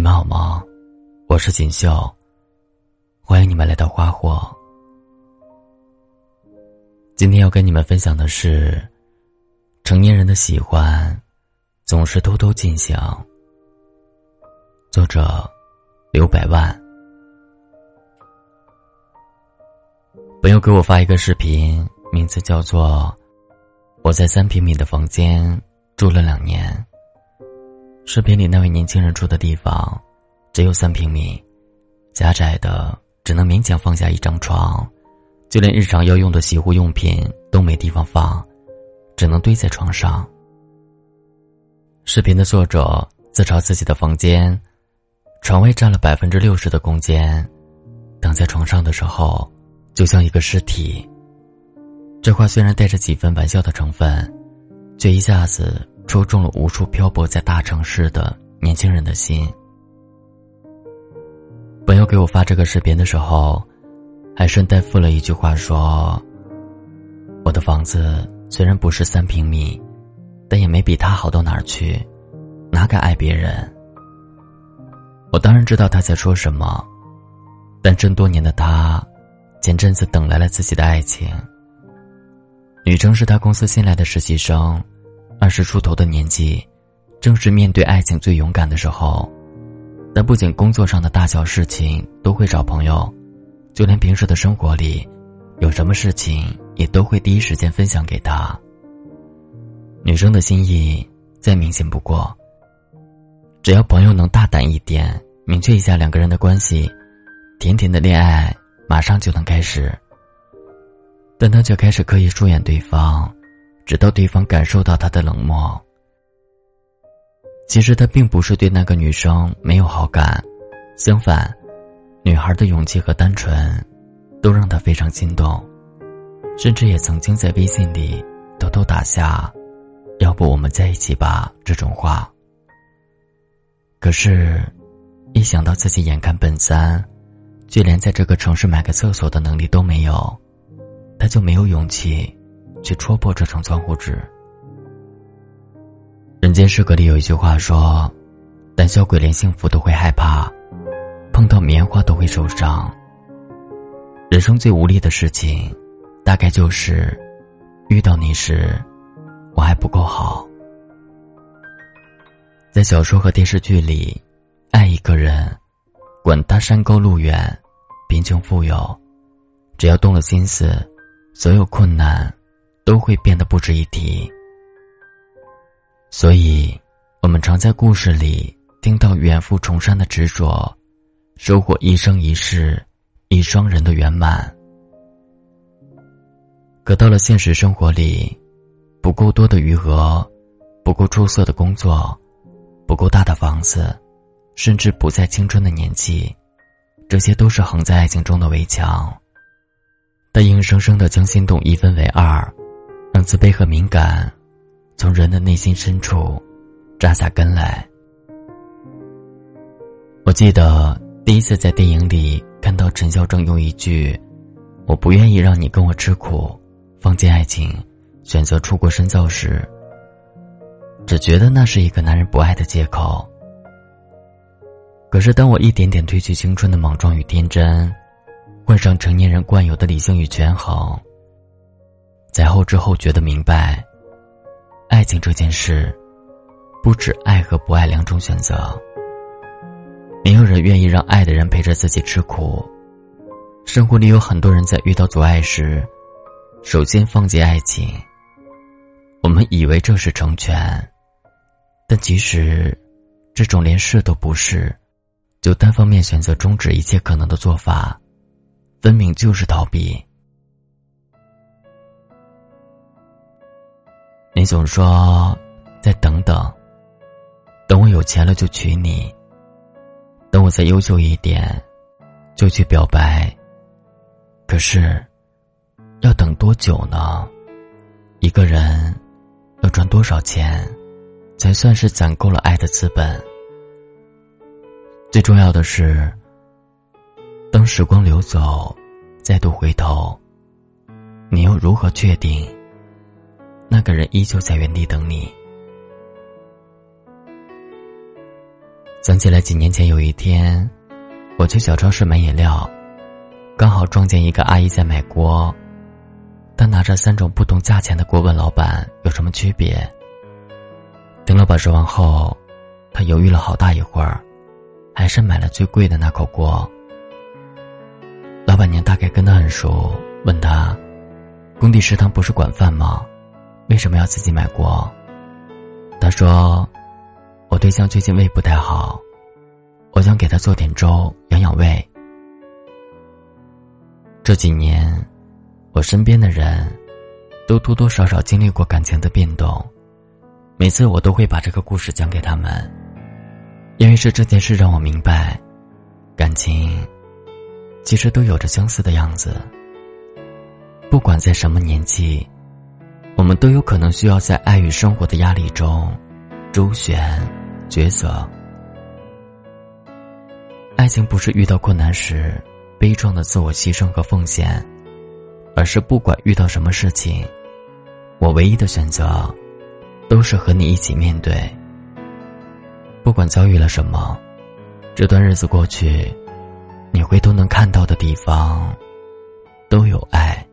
你们好吗？我是锦绣。欢迎你们来到花火。今天要跟你们分享的是，成年人的喜欢总是偷偷进行。作者刘百万。朋友给我发一个视频，名字叫做《我在三平米的房间住了两年》。视频里那位年轻人住的地方，只有三平米，狭窄的只能勉强放下一张床，就连日常要用的洗护用品都没地方放，只能堆在床上。视频的作者自嘲自己的房间，床位占了百分之六十的空间，躺在床上的时候，就像一个尸体。这话虽然带着几分玩笑的成分，却一下子。戳中了无数漂泊在大城市的年轻人的心。朋友给我发这个视频的时候，还顺带附了一句话说：“我的房子虽然不是三平米，但也没比他好到哪儿去，哪敢爱别人？”我当然知道他在说什么，但这么多年的他，前阵子等来了自己的爱情。女生是他公司新来的实习生。二十出头的年纪，正是面对爱情最勇敢的时候。但不仅工作上的大小事情都会找朋友，就连平时的生活里，有什么事情也都会第一时间分享给他。女生的心意再明显不过。只要朋友能大胆一点，明确一下两个人的关系，甜甜的恋爱马上就能开始。但他却开始刻意疏远对方。直到对方感受到他的冷漠。其实他并不是对那个女生没有好感，相反，女孩的勇气和单纯，都让他非常心动，甚至也曾经在微信里偷偷打下“要不我们在一起吧”这种话。可是，一想到自己眼看本三，就连在这个城市买个厕所的能力都没有，他就没有勇气。去戳破这层窗户纸。人间失格里有一句话说：“胆小鬼连幸福都会害怕，碰到棉花都会受伤。”人生最无力的事情，大概就是遇到你时，我还不够好。在小说和电视剧里，爱一个人，管他山高路远、贫穷富有，只要动了心思，所有困难。都会变得不值一提，所以，我们常在故事里听到远赴重山的执着，收获一生一世一双人的圆满。可到了现实生活里，不够多的余额，不够出色的工作，不够大的房子，甚至不在青春的年纪，这些都是横在爱情中的围墙。但硬生生的将心动一分为二。让自卑和敏感从人的内心深处扎下根来。我记得第一次在电影里看到陈孝正用一句“我不愿意让你跟我吃苦，放弃爱情，选择出国深造”时，只觉得那是一个男人不爱的借口。可是当我一点点褪去青春的莽撞与天真，换上成年人惯有的理性与权衡。在后知后觉的明白，爱情这件事，不止爱和不爱两种选择。没有人愿意让爱的人陪着自己吃苦。生活里有很多人在遇到阻碍时，首先放弃爱情。我们以为这是成全，但其实，这种连试都不是，就单方面选择终止一切可能的做法，分明就是逃避。你总说，再等等，等我有钱了就娶你。等我再优秀一点，就去表白。可是，要等多久呢？一个人要赚多少钱，才算是攒够了爱的资本？最重要的是，当时光流走，再度回头，你又如何确定？那个人依旧在原地等你。想起来几年前有一天，我去小超市买饮料，刚好撞见一个阿姨在买锅。她拿着三种不同价钱的锅问老板有什么区别。等老板说完后，她犹豫了好大一会儿，还是买了最贵的那口锅。老板娘大概跟他很熟，问他：“工地食堂不是管饭吗？为什么要自己买锅？”他说。我对象最近胃不太好，我想给他做点粥养养胃。这几年，我身边的人，都多多少少经历过感情的变动，每次我都会把这个故事讲给他们，因为是这件事让我明白，感情，其实都有着相似的样子。不管在什么年纪，我们都有可能需要在爱与生活的压力中，周旋。抉择，爱情不是遇到困难时悲壮的自我牺牲和奉献，而是不管遇到什么事情，我唯一的选择，都是和你一起面对。不管遭遇了什么，这段日子过去，你回头能看到的地方，都有爱。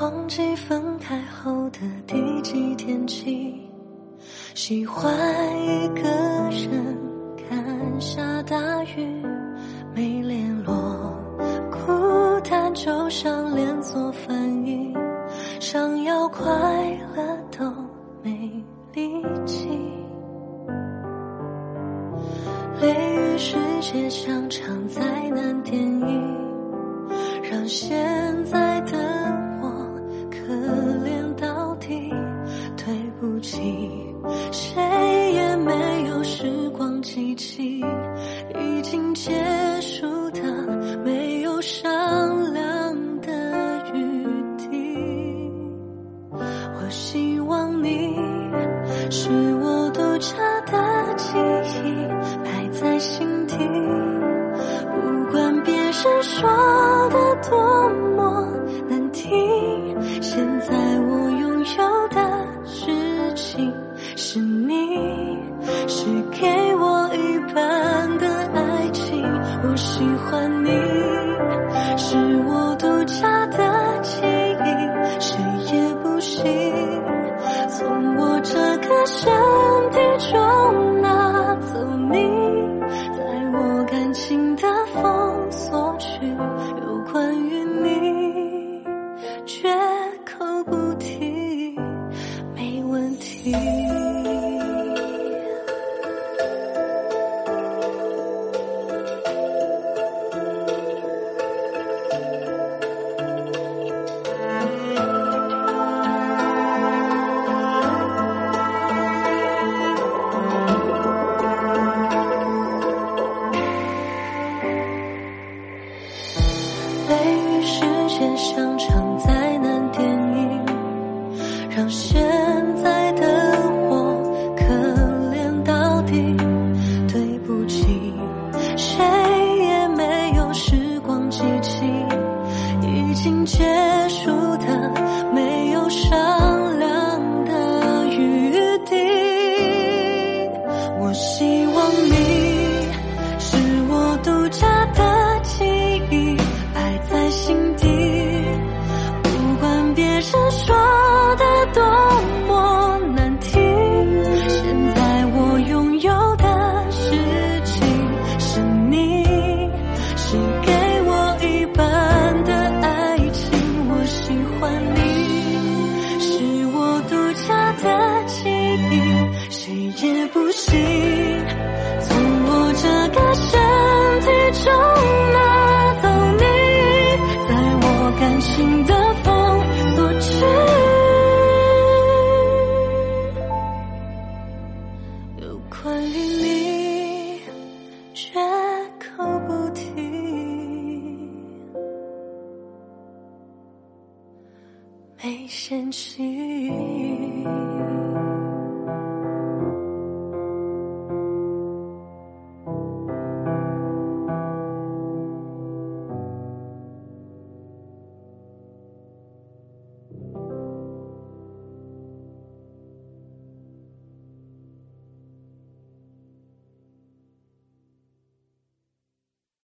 忘记分开后的第几天起，喜欢一个人看下大雨，没联络，孤单就像连锁反应，想要快乐都没力气，雷雨世界像场灾难电影，让现在的。已经结你。